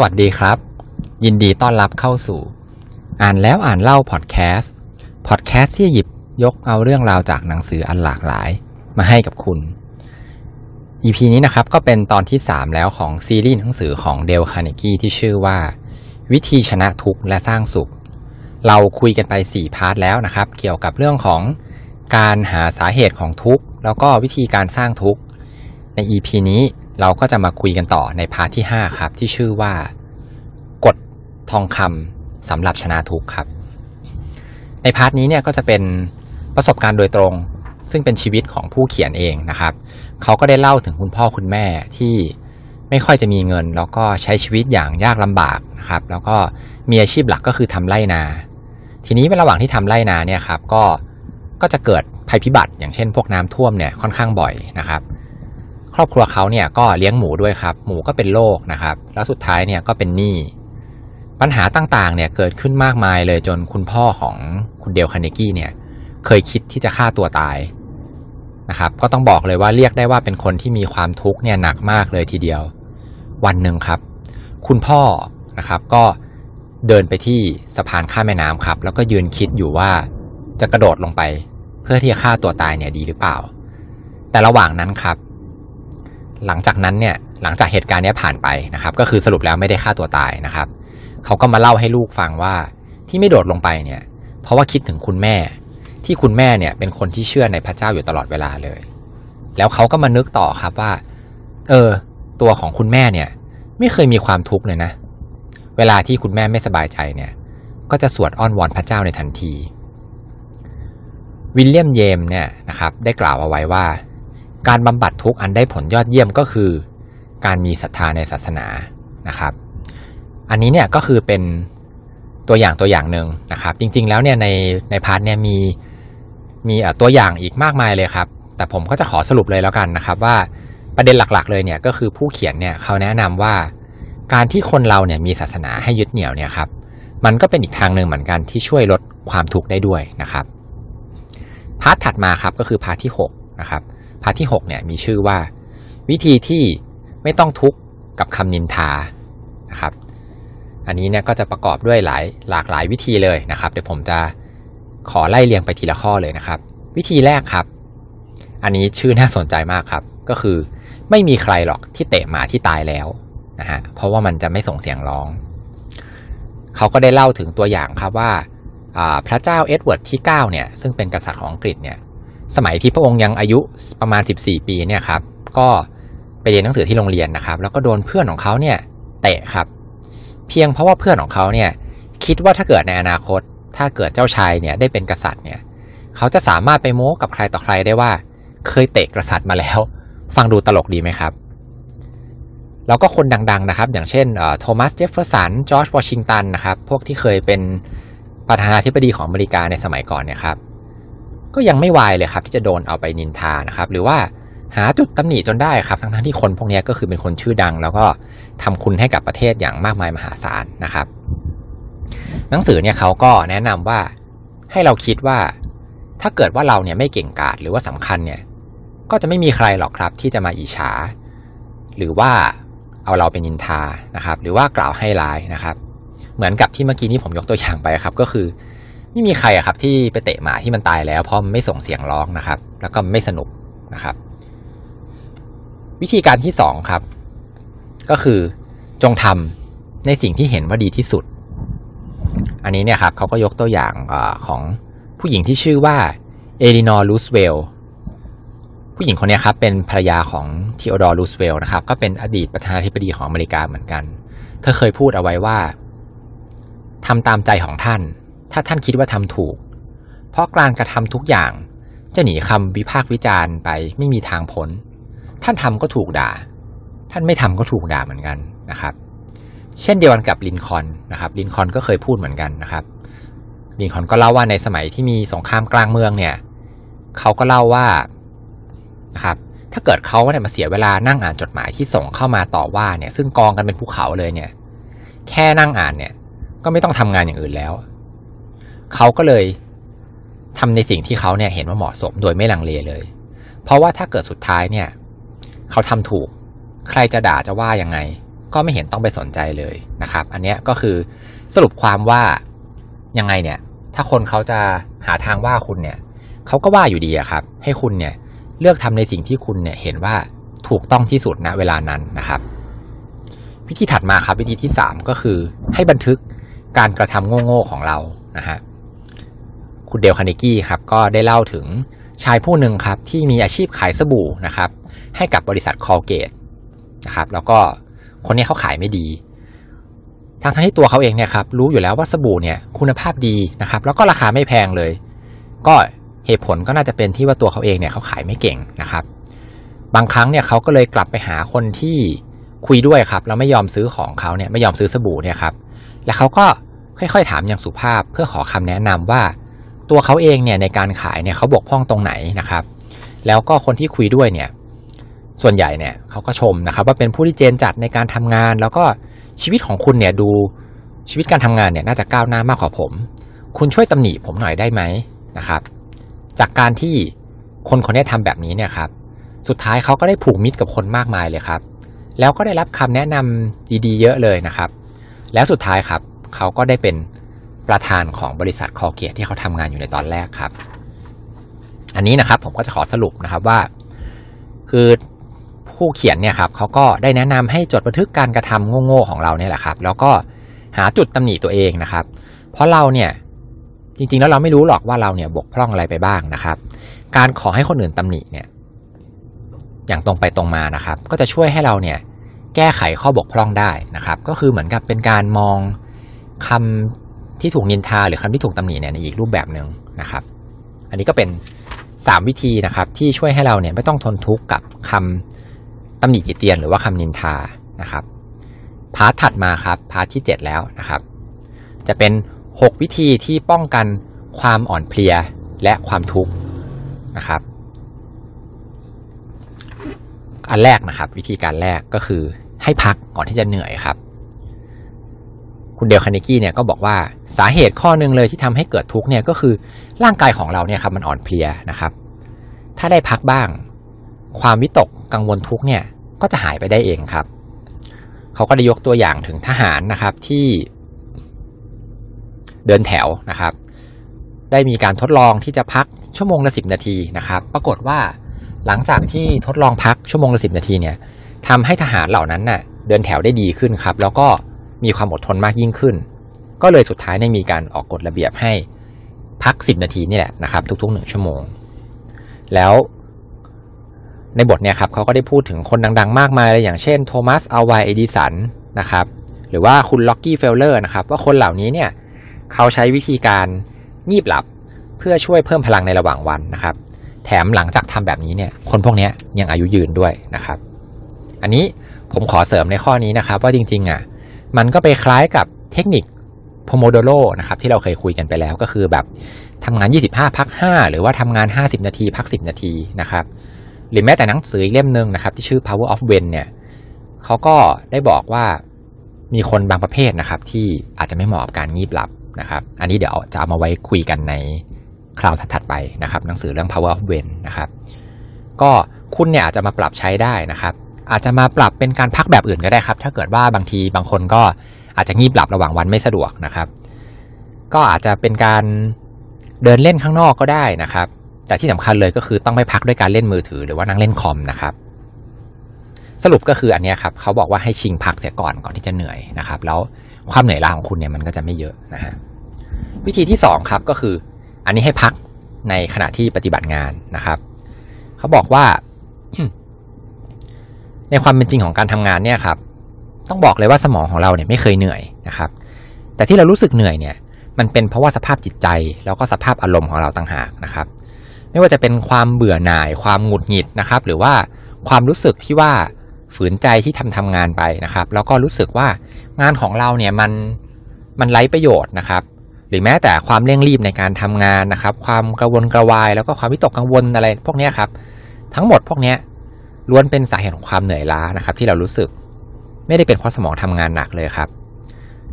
สวัสดีครับ ยินดีต้อนรับเข้าสู่ อ่านแล้วอ่านเล่าพอดแคสต์พอดแคสต์ที่หยิบยกเอาเรื่องราวจากหนังสืออันหลากหลาย มาให้กับคุณ EP นี้นะครับก็เป็นตอนที่ 3 แล้วของซีรีส์หนังสือของเดลคาร์เนกี้ที่ชื่อว่า วิธีชนะทุกข์และสร้างสุข เราคุยกันไป 4 part แล้วนะครับ เกี่ยวกับเรื่องของการหาสาเหตุของทุกข์แล้วก็วิธีการสร้างทุกข์ใน EP นี้ เราก็จะมาคุยกันต่อใน part ที่ 5 ครับ ที่ชื่อว่ากฎทองคำสำหรับชนะทุกข์ครับ ใน part นี้เนี่ยก็จะเป็นประสบการณ์โดยตรง ซึ่งเป็นชีวิตของผู้เขียนเองนะครับ เขาก็ได้เล่าถึงคุณพ่อคุณแม่ที่ไม่ค่อยจะมีเงิน แล้วก็ใช้ชีวิตอย่างยากลำบากนะครับ แล้วก็มีอาชีพหลักก็คือทำไร่นา ทีนี้ในระหว่างที่ทำไร่นาเนี่ยครับก็ก็จะเกิดภัยพิบัติ อย่างเช่นพวกน้ำท่วมเนี่ยค่อนข้างบ่อยนะครับ ครอบครัวเขาเนี่ยก็เลี้ยงหมูด้วยครับ หมูก็เป็นโรคนะครับ แล้วสุดท้ายเนี่ยก็เป็นหนี้ปัญหาต่างๆเนี่ยเกิดขึ้นมากมายเลยจนคุณพ่อของคุณเดลคาเนกี้เนี่ย เคยคิดที่จะฆ่าตัวตายนะครับ ก็ต้องบอกเลยว่าเรียกได้ว่าเป็นคนที่มีความทุกข์เนี่ยหนักมากเลยทีเดียว วันหนึ่งครับ คุณพ่อนะครับก็เดินไปที่สะพานข้ามแม่น้ำครับ แล้วก็ยืนคิดอยู่ว่าจะกระโดดลงไป เพื่อที่จะฆ่าตัวตายเนี่ยดีหรือเปล่า แต่ระหว่างนั้นครับ หลังจากนั้นเนี่ยหลังจากเหตุการณ์นี้ผ่านไปนะครับ ก็คือสรุปแล้วไม่ได้ฆ่าตัวตายนะครับ เขาก็มาเล่าให้ลูกฟังว่าที่ไม่โดดลงไปเนี่ย เพราะว่าคิดถึงคุณแม่ ที่คุณแม่เนี่ยเป็นคนที่เชื่อในพระเจ้าอยู่ตลอดเวลาเลย แล้วเขาก็มานึกต่อครับว่า เออ ตัวของคุณแม่เนี่ย ไม่เคยมีความทุกข์เลยนะ เวลาที่คุณแม่ไม่สบายใจเนี่ย ก็จะสวดอ้อนวอนพระเจ้าในทันที วิลเลียมเจมส์เนี่ยนะครับ ได้กล่าวเอาไว้ว่า การบำบัดทุกข์อันได้ผลยอดเยี่ยมก็คือ การมีศรัทธาในศาสนานะครับ อันนี้เนี่ยก็คือเป็นตัวอย่างตัวอย่างหนึ่งนะครับ จริง ๆ แล้วเนี่ยในใน part เนี่ยมีมีตัวอย่างอีกมากมายเลยครับ แต่ผมก็จะขอสรุปเลยแล้วกันนะครับ ว่าประเด็นหลักๆ เลยเนี่ยก็คือผู้เขียนเนี่ยเขาแนะนำว่า การที่คนเราเนี่ยมีศาสนาให้ยึดเหนี่ยวเนี่ยครับมันก็เป็นอีกทางหนึ่งเหมือนกันที่ช่วยลดความทุกข์ได้ด้วยนะครับ part ถัดมาครับก็คือ part ที่6นะครับ part ที่6เนี่ยมีชื่อว่า วิธีที่ไม่ต้องทุกข์กับคำนินทานะครับ อันนี้เนี่ยก็จะประกอบด้วยหลายหลากหลายวิธีเลยนะครับ เดี๋ยวผมจะขอไล่เรียงไปทีละข้อเลยนะครับ วิธีแรกครับ อันนี้ชื่อน่าสนใจมากครับ ก็คือไม่มีใครหรอกที่เตะหมาที่ตายแล้วนะฮะเพราะว่ามันจะไม่ส่งเสียงร้อง เขาก็ได้เล่าถึงตัวอย่างครับว่าพระเจ้าเอ็ดเวิร์ดที่ 9 เนี่ย ซึ่งเป็นกษัตริย์ของอังกฤษเนี่ย สมัยที่พระองค์ยังอายุประมาณ 14 ปีเนี่ยครับ ก็ไปเรียนหนังสือที่โรงเรียนนะครับ แล้วก็โดนเพื่อนของเขาเนี่ยเตะครับ เพียงเพราะว่าเพื่อนของเขาเนี่ยคิดว่าถ้าเกิดในอนาคต ถ้าเกิดเจ้าชายเนี่ยได้เป็นกษัตริย์เนี่ยเขาจะสามารถไปโม้กับใครต่อใครได้ว่า เคยเตะกษัตริย์มาแล้ว ฟังดูตลกดีไหมครับ แล้วก็คนดังๆนะครับ อย่างเช่นโทมัสเจฟเฟอร์สันจอร์จวอชิงตันนะครับพวกที่เคยเป็นประธานาธิบดีของอเมริกาในสมัยก่อนเนี่ยครับ ก็ยังไม่วายเลยครับ ที่จะโดนเอาไปนินทานะครับ หรือว่าหาจุดตำหนิจนได้ครับ ทั้งๆที่คนพวกนี้ก็คือเป็นคนชื่อดัง แล้วก็ทำคุณให้กับประเทศอย่างมากมายมหาศาลนะครับ หนังสือเนี่ยเขาก็แนะนำว่าให้เราคิดว่า ถ้าเกิดว่าเราเนี่ยไม่เก่งกาจหรือว่าสำคัญเนี่ย ก็จะไม่มีใครหรอกครับ ที่จะมาอิจฉาหรือว่าเอาเราเป็นนินทานะครับ หรือว่ากล่าวให้ร้ายนะครับ เหมือนกับที่เมื่อกี้นี้ผมยกตัวอย่างไปครับ ก็คือ ไม่มีใครอะครับที่ไปเตะหมาที่มันตายแล้วเพราะมันไม่ส่งเสียงร้องนะครับ แล้วก็ไม่สนุกนะครับ วิธีการที่สองครับ ก็คือจงทำในสิ่งที่เห็นว่าดีที่สุด อันนี้เนี่ยครับเขาก็ยกตัวอย่างของผู้หญิงที่ชื่อว่าเอลินอร์รูสเวลต์ผู้หญิงคนนี้ครับเป็นภรรยาของทีโอดอร์รูสเวลต์นะครับ ก็เป็นอดีตประธานาธิบดีของอเมริกาเหมือนกัน เธอเคยพูดเอาไว้ว่าทำตามใจของท่าน ถ้าท่านคิดว่าทำถูก เพราะการกระทำทุกอย่าง จะหนีคำวิพากษ์วิจารณ์ไปไม่มีทางพ้น ท่านทำก็ถูกด่า ท่านไม่ทำก็ถูกด่าเหมือนกันนะครับ เช่นเดียวกันกับลินคอนนะครับ ลินคอนก็เคยพูดเหมือนกันนะครับ ลินคอนก็เล่าว่าในสมัยที่มีสงครามกลางเมืองเนี่ย เขาก็เล่าว่านะครับถ้าเกิดเขาเนี่ยมาเสียเวลานั่งอ่านจดหมายที่ส่งเข้ามาต่อว่าเนี่ย ซึ่งกองกันเป็นภูเขาเลยเนี่ย แค่นั่งอ่านเนี่ย ก็ไม่ต้องทำงานอย่างอื่นแล้ว เขาก็เลยทำในสิ่งที่เขาเนี่ยเห็นว่าเหมาะสมโดยไม่ลังเลเลย เพราะว่าถ้าเกิดสุดท้ายเนี่ย เขาทำถูก ใครจะด่าจะว่ายังไง ก็ไม่เห็นต้องไปสนใจเลยนะครับ อันนี้ก็คือสรุปความว่ายังไงเนี่ย ถ้าคนเขาจะหาทางว่าคุณเนี่ย เขาก็ว่าอยู่ดีอะครับ ให้คุณเนี่ยเลือกทำในสิ่งที่คุณเนี่ยเห็นว่าถูกต้องที่สุดณเวลานั้นนะครับ วิธีถัดมาครับวิธีที่สามก็คือให้บันทึกการกระทำโง่ๆของเรานะฮะ คุณเดลคาร์เนกี้ครับก็ได้เล่าถึงชายผู้หนึ่งครับที่มีอาชีพขายสบู่นะครับให้กับบริษัทคอลเกตนะครับแล้วก็คนนี้เขาขายไม่ดีทั้งทั้งที่ตัวเขาเองเนี่ยครับรู้อยู่แล้วว่าสบู่เนี่ยคุณภาพดีนะครับแล้วก็ราคาไม่แพงเลย ก็เหตุผลก็น่าจะเป็นที่ว่าตัวเขาเองเนี่ยเขาขายไม่เก่งนะครับ บางครั้งเนี่ยเขาก็เลยกลับไปหาคนที่คุยด้วยครับแล้วไม่ยอมซื้อของเขาเนี่ยไม่ยอมซื้อสบู่เนี่ยครับแล้วเขาก็ค่อยๆ ถามอย่างสุภาพเพื่อขอคำแนะนำว่า ตัวเขาเองเนี่ยในการขายเนี่ยเขาบกพร่องตรงไหนนะครับ แล้วก็คนที่คุยด้วยเนี่ยส่วนใหญ่เนี่ยเขาก็ชมนะครับ ว่าเป็นผู้ที่เจนจัดในการทำงาน แล้วก็ชีวิตของคุณเนี่ยดูชีวิตการทำงานเนี่ยน่าจะก้าวหน้ามากกว่าผม คุณช่วยตำหนิผมหน่อยได้ไหมนะครับ จากการที่คนคนนี้ทำแบบนี้เนี่ยครับสุดท้ายเขาก็ได้ผูกมิตรกับคนมากมายเลยครับ แล้วก็ได้รับคำแนะนำดีๆ เยอะเลยนะครับ แล้วสุดท้ายครับเขาก็ได้เป็น ประธานของบริษัทคอเกียที่เขาทำงานอยู่ในตอนแรกครับ อันนี้นะครับผมก็จะขอสรุปนะครับว่า คือผู้เขียนเนี่ยครับเขาก็ได้แนะนำให้จดบันทึกการกระทำโง่ๆของเราเนี่ยแหละครับ แล้วก็หาจุดตำหนิตัวเองนะครับ เพราะเราเนี่ยจริงๆแล้วเราไม่รู้หรอกว่าเราเนี่ยบกพร่องอะไรไปบ้างนะครับ การขอให้คนอื่นตำหนิเนี่ย อย่างตรงไปตรงมานะครับ ก็จะช่วยให้เราเนี่ยแก้ไขข้อบกพร่องได้นะครับ ก็คือเหมือนกับเป็นการมองคำ ที่ถูกนินทาหรือคำที่ถูกตำหนิเนี่ยในอีกรูปแบบหนึ่งนะครับ อันนี้ก็เป็นสามวิธีนะครับที่ช่วยให้เราเนี่ยไม่ต้องทนทุกข์กับคำตำหนิติเตียน หรือว่าคำนินทานะครับ part ถัดมาครับ part ที่ 7 แล้วนะครับ จะเป็น 6 วิธีที่ป้องกันความอ่อนเพลียและความทุกข์นะครับ อันแรกนะครับ วิธีการแรกก็คือให้พักก่อนที่จะเหนื่อยครับ คุณเดลคาร์เนกี้เนี่ยก็บอกว่าสาเหตุข้อหนึ่งเลยที่ทำให้เกิดทุกข์เนี่ยก็คือร่างกายของเราเนี่ยครับมันอ่อนเพลียนะครับ ถ้าได้พักบ้าง ความวิตกกังวลทุกข์เนี่ยก็จะหายไปได้เองครับ เขาก็ได้ยกตัวอย่างถึงทหารนะครับที่เดินแถวนะครับ ได้มีการทดลองที่จะพักชั่วโมงละสิบนาทีนะครับ ปรากฏว่าหลังจากที่ทดลองพักชั่วโมงละสิบนาทีเนี่ยทำให้ทหารเหล่านั้นน่ะเดินแถวได้ดีขึ้นครับ แล้วก็ มีความอดทนมากยิ่งขึ้น ก็เลยสุดท้ายได้มีการออกกฎระเบียบให้พักสิบนาทีนี่แหละนะครับ ทุกๆหนึ่งชั่วโมง แล้วในบทเนี่ยครับเขาก็ได้พูดถึงคนดัง ๆ มากมายเลยอย่างเช่นโทมัสอัลวาเอดิสันนะครับหรือว่าคุณร็อกกี้เฟลเลอร์นะครับว่าคนเหล่านี้เนี่ยเขาใช้วิธีการงีบหลับเพื่อช่วยเพิ่มพลังในระหว่างวันนะครับ แถมหลังจากทำแบบนี้เนี่ยคนพวกนี้ยังอายุยืนด้วยนะครับ อันนี้ผมขอเสริมในข้อนี้นะครับ ว่าจริงๆอะ มันก็ไปคล้ายกับเทคนิคโพโมโดโรนะครับที่เราเคยคุยกันไปแล้วก็คือแบบทำงาน 25 พัก 5 หรือว่าทำงาน 50 นาที พัก 10 นาทีนะครับ หรือแม้แต่หนังสืออีกเล่มหนึ่งนะครับ ที่ชื่อ power of when เนี่ยเขาก็ได้บอกว่ามีคนบางประเภทนะครับ ที่อาจจะไม่เหมาะกับการงีบหลับนะครับ อันนี้เดี๋ยวจะเอามาไว้คุยกันในคราวถัดไปนะครับ หนังสือเรื่อง power of when นะครับ ก็คุณเนี่ยอาจจะมาปรับใช้ได้นะครับ อาจจะมาปรับเป็นการพักแบบอื่นก็ได้ครับ ถ้าเกิดว่าบางทีบางคนก็อาจจะงีบหลับระหว่างวันไม่สะดวกนะครับ ก็อาจจะเป็นการเดินเล่นข้างนอกก็ได้นะครับ แต่ที่สำคัญเลยก็คือต้องไม่พักด้วยการเล่นมือถือหรือว่านั่งเล่นคอมนะครับ สรุปก็คืออันนี้ครับเขาบอกว่าให้ชิงพักเสียก่อนก่อนที่จะเหนื่อยนะครับ แล้วความเหนื่อยล้าของคุณเนี่ยมันก็จะไม่เยอะนะฮะวิธีที่สองครับก็คือ อันนี้ให้พักในขณะที่ปฏิบัติงานนะครับ เขาบอกว่า ในความเป็นจริงของการทำงานเนี่ยครับ ต้องบอกเลยว่าสมองของเราเนี่ยไม่เคยเหนื่อยนะครับ แต่ที่เรารู้สึกเหนื่อยเนี่ย มันเป็นเพราะว่าสภาพจิตใจ แล้วก็สภาพอารมณ์ของเราต่างหากนะครับ ไม่ว่าจะเป็นความเบื่อหน่าย ความหงุดหงิดนะครับ หรือว่าความรู้สึกที่ว่าฝืนใจที่ทำทำงานไปนะครับ แล้วก็รู้สึกว่างานของเราเนี่ยมันมันไร้ประโยชน์นะครับ หรือแม้แต่ความเร่งรีบในการทำงานนะครับ ความกระวนกระวาย แล้วก็ความวิตกกังวลอะไรพวกนี้ครับ ทั้งหมดพวกนี้ ล้วนเป็นสาเหตุของความเหนื่อยล้านะครับ ที่เรารู้สึก ไม่ได้เป็นเพราะสมองทำงานหนักเลยครับ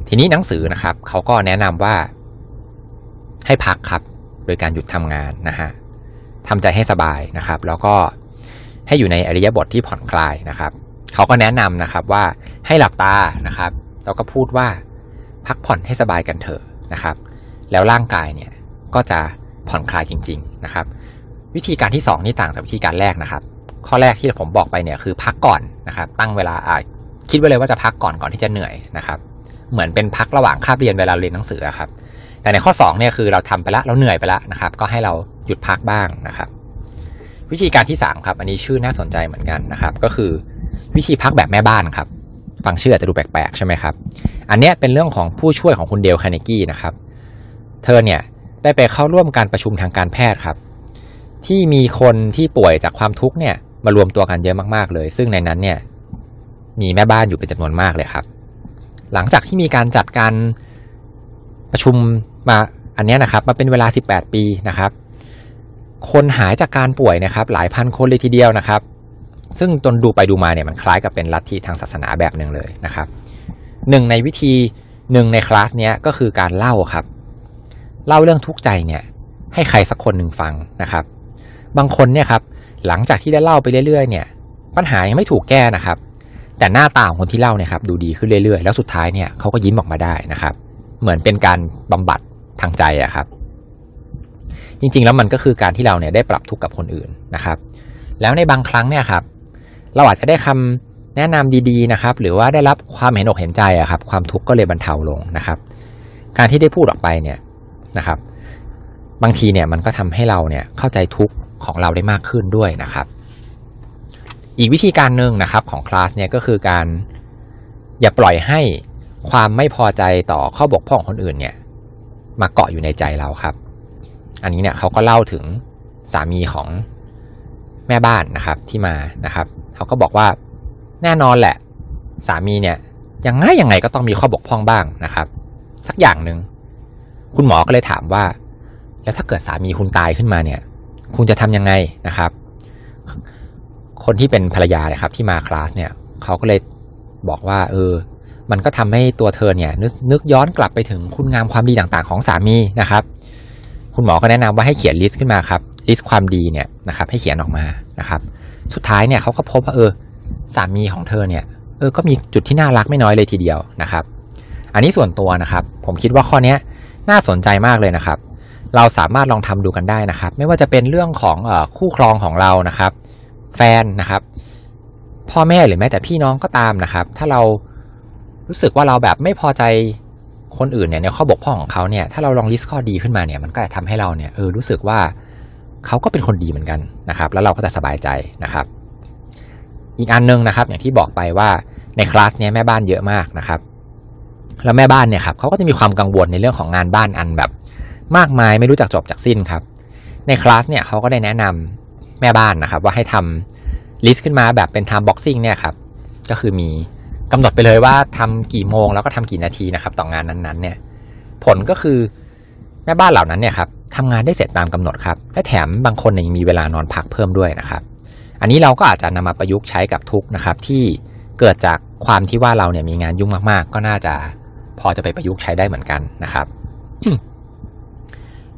ทีนี้หนังสือนะครับเขาก็แนะนำว่า ให้พักครับ โดยการหยุดทำงานนะฮะทำใจให้สบายนะครับ แล้วก็ให้อยู่ในอริยบทที่ผ่อนคลายนะครับเขาก็แนะนำนะครับว่าให้หลับตานะครับ แล้วก็พูดว่าพักผ่อนให้สบายกันเถอะนะครับ แล้วร่างกายเนี่ยก็จะผ่อนคลายจริง ๆนะครับ วิธีการที่ 2 นี่ต่างจากวิธีการแรกนะครับ ข้อแรกที่ผมบอกไปเนี่ยคือพักก่อนนะครับ ตั้งเวลาอาคิดไว้เลยว่าจะพักก่อนก่อนที่จะเหนื่อยนะครับ เหมือนเป็นพักระหว่างคาบเรียนเวลาเรียนหนังสือครับ แต่ในข้อ2เนี่ยคือเราทำไปแล้วเราเหนื่อยไปแล้วนะครับ ก็ให้เราหยุดพักบ้างนะครับ วิธีการที่3ครับอันนี้ชื่อน่าสนใจเหมือนกันนะครับ ก็คือวิธีพักแบบแม่บ้านครับฟังชื่ออาจจะดูแปลกๆใช่ไหมครับ อันนี้เป็นเรื่องของผู้ช่วยของคุณเดลคาเนกี้นะครับ เธอเนี่ยได้ไปเข้าร่วมการประชุมทางการแพทย์ครับ ที่มีคนที่ป่วยจากความทุกข์เนี่ย มารวมตัวกันเยอะมากๆเลย ซึ่งในนั้นเนี่ยมีแม่บ้านอยู่เป็นจำนวนมากเลยครับ หลังจากที่มีการจัดการประชุมมาอันนี้นะครับมาเป็นเวลา 18 ปีนะครับ คนหายจากการป่วยนะครับ หลายพันคนเลยทีเดียวนะครับ ซึ่งจนดูไปดูมาเนี่ยมันคล้ายกับเป็นลัทธิทางศาสนาแบบหนึ่งเลยนะครับหนึ่งในวิธีหนึ่งในคลาสเนี้ยก็คือการเล่าครับ เล่าเรื่องทุกข์ใจเนี่ยให้ใครสักคนหนึ่งฟังนะครับ บางคนเนี่ยครับ หลังจากที่ได้เล่าไปเรื่อยๆเนี่ย ปัญหายังไม่ถูกแก้นะครับ แต่หน้าตาของคนที่เล่าเนี่ยครับดูดีขึ้นเรื่อยๆ แล้วสุดท้ายเนี่ยเขาก็ยิ้มออกมาได้นะครับ เหมือนเป็นการบำบัดทางใจอะครับ จริงๆแล้วมันก็คือการที่เราเนี่ยได้ปรับทุกข์กับคนอื่นนะครับ แล้วในบางครั้งเนี่ยครับ เราอาจจะได้คำแนะนำดีๆนะครับ หรือว่าได้รับความเห็นอกเห็นใจอะครับ ความทุกข์ก็เลยบรรเทาลงนะครับ การที่ได้พูดออกไปเนี่ยนะครับ บางทีเนี่ยมันก็ทำให้เราเนี่ยเข้าใจทุกข์ ของเราได้มากขึ้นด้วยนะครับ อีกวิธีการหนึ่งนะครับของคลาสเนี่ยก็คือการอย่าปล่อยให้ความไม่พอใจต่อข้อบกพร่องคนอื่นเนี่ยมาเกาะอยู่ในใจเราครับ อันนี้เนี่ยเขาก็เล่าถึงสามีของแม่บ้านนะครับที่มานะครับเขาก็บอกว่าแน่นอนแหละ สามีเนี่ยยังไงยังไงก็ต้องมีข้อบกพร่องบ้างนะครับ สักอย่างหนึ่งคุณหมอก็เลยถามว่า แล้วถ้าเกิดสามีคุณตายขึ้นมาเนี่ย คุณจะทำยังไงนะครับ คนที่เป็นภรรยาเนี่ยครับ ที่มาคลาสเนี่ยเขาก็เลยบอกว่า เออ มันก็ทำให้ตัวเธอเนี่ยนึกย้อนกลับไปถึงคุณงามความดีต่างๆ ของสามีนะครับ คุณหมอก็แนะนำว่าให้เขียน list ขึ้นมาครับ list ความดีเนี่ยนะครับ ให้เขียนออกมานะครับ สุดท้ายเนี่ยเขาก็พบว่าเออสามีของเธอเนี่ยเออก็มีจุดที่น่ารักไม่น้อยเลยทีเดียวนะครับ อันนี้ส่วนตัวนะครับ ผมคิดว่าข้อนี้น่าสนใจมากเลยนะครับ เราสามารถลองทำดูกันได้นะครับ ไม่ว่าจะเป็นเรื่องของอคู่ครองของเรานะครับ แฟนนะครับ พ่อแม่หรือแม้แต่พี่น้องก็ตามนะครับ ถ้าเรารู้สึกว่าเราแบบไม่พอใจคนอื่นเนี่ยในข้อบกพร่องของเขาเนี่ยถ้าเราลองลิสต์ข้อดีขึ้นมาเนี่ยมันก็จะทำให้เราเนี่ยเออรู้สึกว่าเขาก็เป็นคนดีเหมือนกันนะครับ แล้วเราก็จะสบายใจนะครับ อีกอันนึงนะครับ อย่างที่บอกไปว่าในคลาสเนี้ยแม่บ้านเยอะมากนะครับ แล้วแม่บ้านเนี่ยครับเขาก็จะมีความกังวลในเรื่องของงานบ้านอันแบบ มากมายไม่รู้จักจบจากสิ้นครับ ในคลาสเนี่ยเขาก็ได้แนะนำแม่บ้านนะครับ ว่าให้ทำลิสต์ขึ้นมาแบบเป็น time boxing เนี่ยครับก็คือมีกำหนดไปเลยว่าทำกี่โมงแล้วก็ทำกี่นาทีนะครับ ต่องานนั้นๆ เนี่ย ผลก็คือแม่บ้านเหล่านั้นเนี่ยครับทำงานได้เสร็จตามกำหนดครับและแถมบางคนยังมีเวลานอนพักเพิ่มด้วยนะครับ อันนี้เราก็อาจจะนำมาประยุกต์ใช้กับทุกนะครับ ที่เกิดจากความที่ว่าเราเนี่ยมีงานยุ่งมากๆ ก็น่าจะพอจะไปประยุกต์ใช้ได้เหมือนกันนะครับ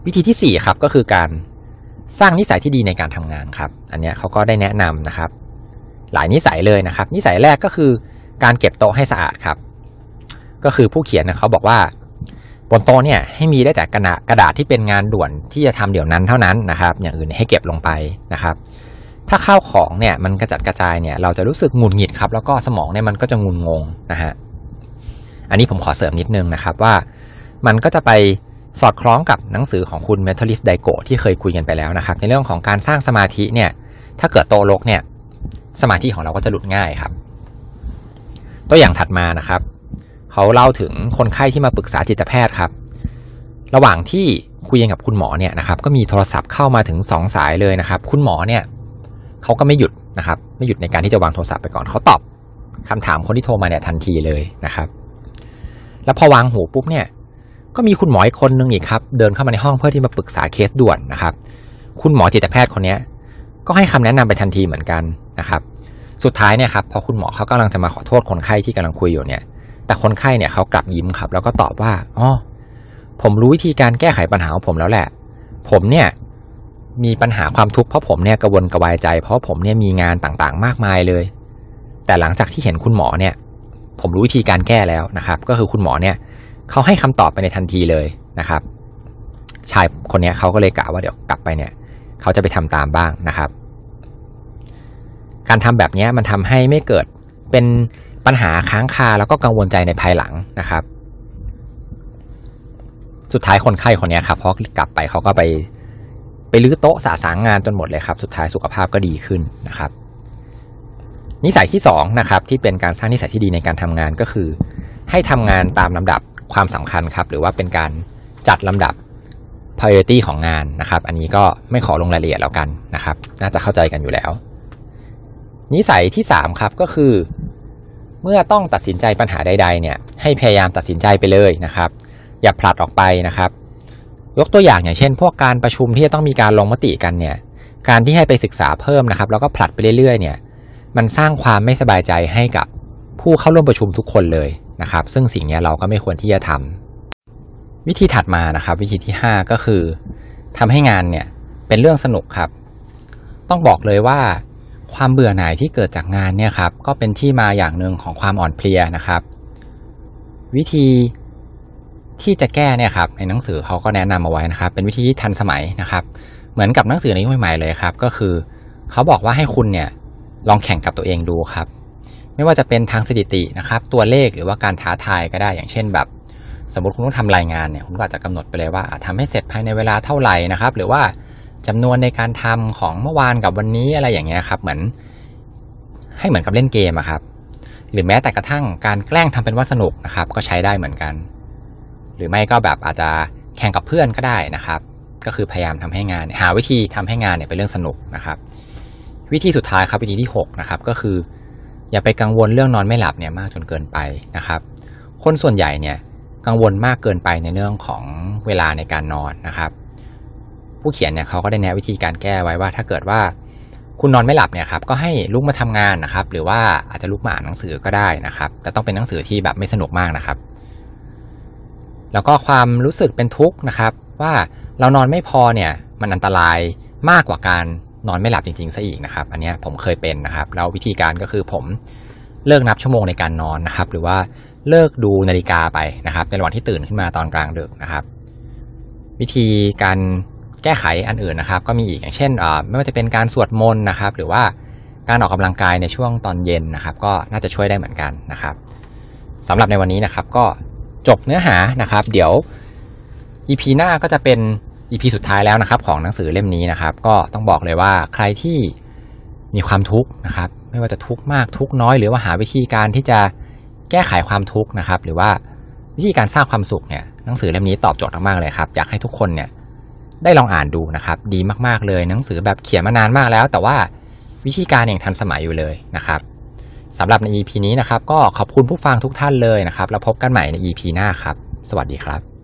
วิธีที่ 4 ครับก็คือการสร้างนิสัยที่ดีในการทำงานครับ อันนี้เขาก็ได้แนะนำนะครับ หลายนิสัยเลยนะครับ นิสัยแรกก็คือการเก็บโต๊ะให้สะอาดครับ ก็คือผู้เขียนนะเขาบอกว่าบนโต๊ะเนี่ยให้มีได้แต่กระดาษกระดาษที่เป็นงานด่วนที่จะทำเดี๋ยวนั้นเท่านั้นนะครับ อย่างอื่นให้เก็บลงไปนะครับ ถ้าข้าวของเนี่ยมันกระจัดกระจายเนี่ยเราจะรู้สึกหงุดหงิดครับ แล้วก็สมองเนี่ยมันก็จะงุนงงนะฮะอันนี้ผมขอเสริมนิดนึงนะครับว่ามันก็จะไป สอดคล้องกับหนังสือของคุณเมทัลิสไดโกที่เคยคุยกันไปแล้วนะครับ ในเรื่องของการสร้างสมาธิเนี่ยถ้าเกิดโตลกเนี่ยสมาธิของเราก็จะหลุดง่ายครับ ตัวอย่างถัดมานะครับ เขาเล่าถึงคนไข้ที่มาปรึกษาจิตแพทย์ครับ ระหว่างที่คุยกับคุณหมอเนี่ยนะครับก็มีโทรศัพท์เข้ามาถึงสองสายเลยนะครับ คุณหมอเนี่ยเขาก็ไม่หยุดนะครับ ไม่หยุดในการที่จะวางโทรศัพท์ไปก่อนเขาตอบคำถามคนที่โทรมาเนี่ยทันทีเลยนะครับ แล้วพอวางหูปุ๊บเนี่ย ก็มีคุณหมออีกคนนึงอีกครับ เดินเข้ามาในห้องเพื่อที่มาปรึกษาเคสด่วนนะครับ คุณหมอจิตแพทย์คนนี้ก็ให้คำแนะนำไปทันทีเหมือนกันนะครับ สุดท้ายเนี่ยครับพอคุณหมอเขากำลังจะมาขอโทษคนไข้ที่กำลังคุยอยู่เนี่ย แต่คนไข้เนี่ยเขากลับยิ้มครับ แล้วก็ตอบว่าอ๋อผมรู้วิธีการแก้ไขปัญหาของผมแล้วแหละ ผมเนี่ยมีปัญหาความทุกข์เพราะผมเนี่ยกระวนกระวายใจ เพราะผมเนี่ยมีงานต่างๆ มากมายเลย แต่หลังจากที่เห็นคุณหมอเนี่ย ผมรู้วิธีการแก้แล้วนะครับ ก็คือคุณหมอเนี่ย เขาให้คำตอบไปในทันทีเลยนะครับ ชายคนนี้เขาก็เลยกะว่าเดี๋ยวกลับไปเนี่ย เขาจะไปทำตามบ้างนะครับ การทำแบบนี้มันทำให้ไม่เกิดเป็นปัญหาค้างคาแล้วก็กังวลใจในภายหลังนะครับ สุดท้ายคนไข้คนนี้ครับพอกลับไปเขาก็ไปไปลื้อโต๊ะสะสางงานจนหมดเลยครับ สุดท้ายสุขภาพก็ดีขึ้นนะครับ นิสัยที่2นะครับที่เป็นการสร้างนิสัยที่ดีในการทำงานก็คือ ให้ทำงานตามลำดับ ความสำคัญครับ หรือว่าเป็นการจัดลำดับ priority ของงานนะครับ อันนี้ก็ไม่ขอลงรายละเอียดแล้วกันนะครับ น่าจะเข้าใจกันอยู่แล้ว นิสัยที่ 3 ครับก็คือ เมื่อต้องตัดสินใจปัญหาใด ๆ เนี่ย ให้พยายามตัดสินใจไปเลยนะครับ อย่าผลัดออกไปนะครับ ยกตัวอย่างอย่างเช่น พวกการประชุมที่จะต้องมีการลงมติกันเนี่ย การที่ให้ไปศึกษาเพิ่มนะครับ แล้วก็ผลัดไปเรื่อยๆ เนี่ย มันสร้างความไม่สบายใจให้กับผู้เข้าร่วมประชุมทุกคนเลย นะครับ ซึ่งสิ่งนี้เราก็ไม่ควรที่จะทำวิธีถัดมานะครับ วิธีที่ 5 ก็คือทำให้งานเนี่ยเป็นเรื่องสนุกครับ ต้องบอกเลยว่า ความเบื่อหน่ายที่เกิดจากงานเนี่ยครับก็เป็นที่มาอย่างหนึ่งของความอ่อนเพลียนะครับ วิธีที่จะแก้เนี่ยครับในหนังสือเขาก็แนะนำมาไว้นะครับ เป็นวิธีที่ทันสมัยนะครับ เหมือนกับหนังสือในยุคใหม่ๆเลยครับ ก็คือเขาบอกว่าให้คุณเนี่ยลองแข่งกับตัวเองดูครับ ไม่ว่าจะเป็นทางสถิตินะครับ ตัวเลขหรือว่าการท้าทายก็ได้อย่างเช่นแบบ สมมติคุณต้องทำรายงานเนี่ยคุณก็อาจจะกำหนดไปเลยว่าทำให้เสร็จภายในเวลาเท่าไหร่นะครับ หรือว่าจำนวนในการทำของเมื่อวานกับวันนี้อะไรอย่างเงี้ยครับเหมือน ให้เหมือนกับเล่นเกมอะครับ หรือแม้แต่กระทั่งการแกล้งทำเป็นว่าสนุกนะครับ ก็ใช้ได้เหมือนกัน หรือไม่ก็แบบอาจจะแข่งกับเพื่อนก็ได้นะครับ ก็คือพยายามทำให้งาน หาวิธีทำให้งานเนี่ยเป็นเรื่องสนุกนะครับ วิธีสุดท้ายครับวิธีที่6นะครับก็คือ อย่าไปกังวลเรื่องนอนไม่หลับเนี่ยมากจนเกินไปนะครับ คนส่วนใหญ่เนี่ยกังวลมากเกินไปในเรื่องของเวลาในการนอนนะครับ ผู้เขียนเนี่ยเขาก็ได้แนะวิธีการแก้ไว้ว่า ถ้าเกิดว่าคุณนอนไม่หลับเนี่ยครับก็ให้ลุกมาทำงานนะครับ หรือว่าอาจจะลุกมาอ่านหนังสือก็ได้นะครับ แต่ต้องเป็นหนังสือที่แบบไม่สนุกมากนะครับ แล้วก็ความรู้สึกเป็นทุกข์นะครับ ว่าเรานอนไม่พอเนี่ยมันอันตรายมากกว่าการ นอนไม่หลับจริงๆซะอีกนะครับ อันนี้ผมเคยเป็นนะครับแล้ววิธีการก็คือผมเลิกนับชั่วโมงในการนอนนะครับ หรือว่าเลิกดูนาฬิกาไปนะครับ ในระหว่างที่ตื่นขึ้นมาตอนกลางดึกนะครับ วิธีการแก้ไขอันอื่นนะครับ ก็มีอีกอย่างเช่นไม่ว่าจะเป็นการสวดมนต์นะครับ หรือว่าการออกกำลังกายในช่วงตอนเย็นนะครับ ก็น่าจะช่วยได้เหมือนกันนะครับสำหรับในวันนี้นะครับก็จบเนื้อหานะครับ เดี๋ยว EP หน้าก็จะเป็น EP สุดท้ายแล้วนะครับ ของหนังสือเล่มนี้นะครับ ก็ต้องบอกเลยว่าใครที่มีความทุกข์นะครับ ไม่ว่าจะทุกข์มากทุกข์น้อย หรือว่าหาวิธีการที่จะแก้ไขความทุกข์นะครับ หรือว่าวิธีการสร้างความสุขเนี่ยหนังสือเล่มนี้ตอบโจทย์มากๆเลยครับ อยากให้ทุกคนเนี่ยได้ลองอ่านดูนะครับ ดีมากๆเลยหนังสือแบบเขียนมานานมากแล้ว แต่ว่าวิธีการอย่างทันสมัยอยู่เลยนะครับสำหรับใน EP นี้นะครับ ก็ขอบคุณผู้ฟังทุกท่านเลยนะครับ แล้วพบกันใหม่ใน EP หน้าครับ สวัสดีครับ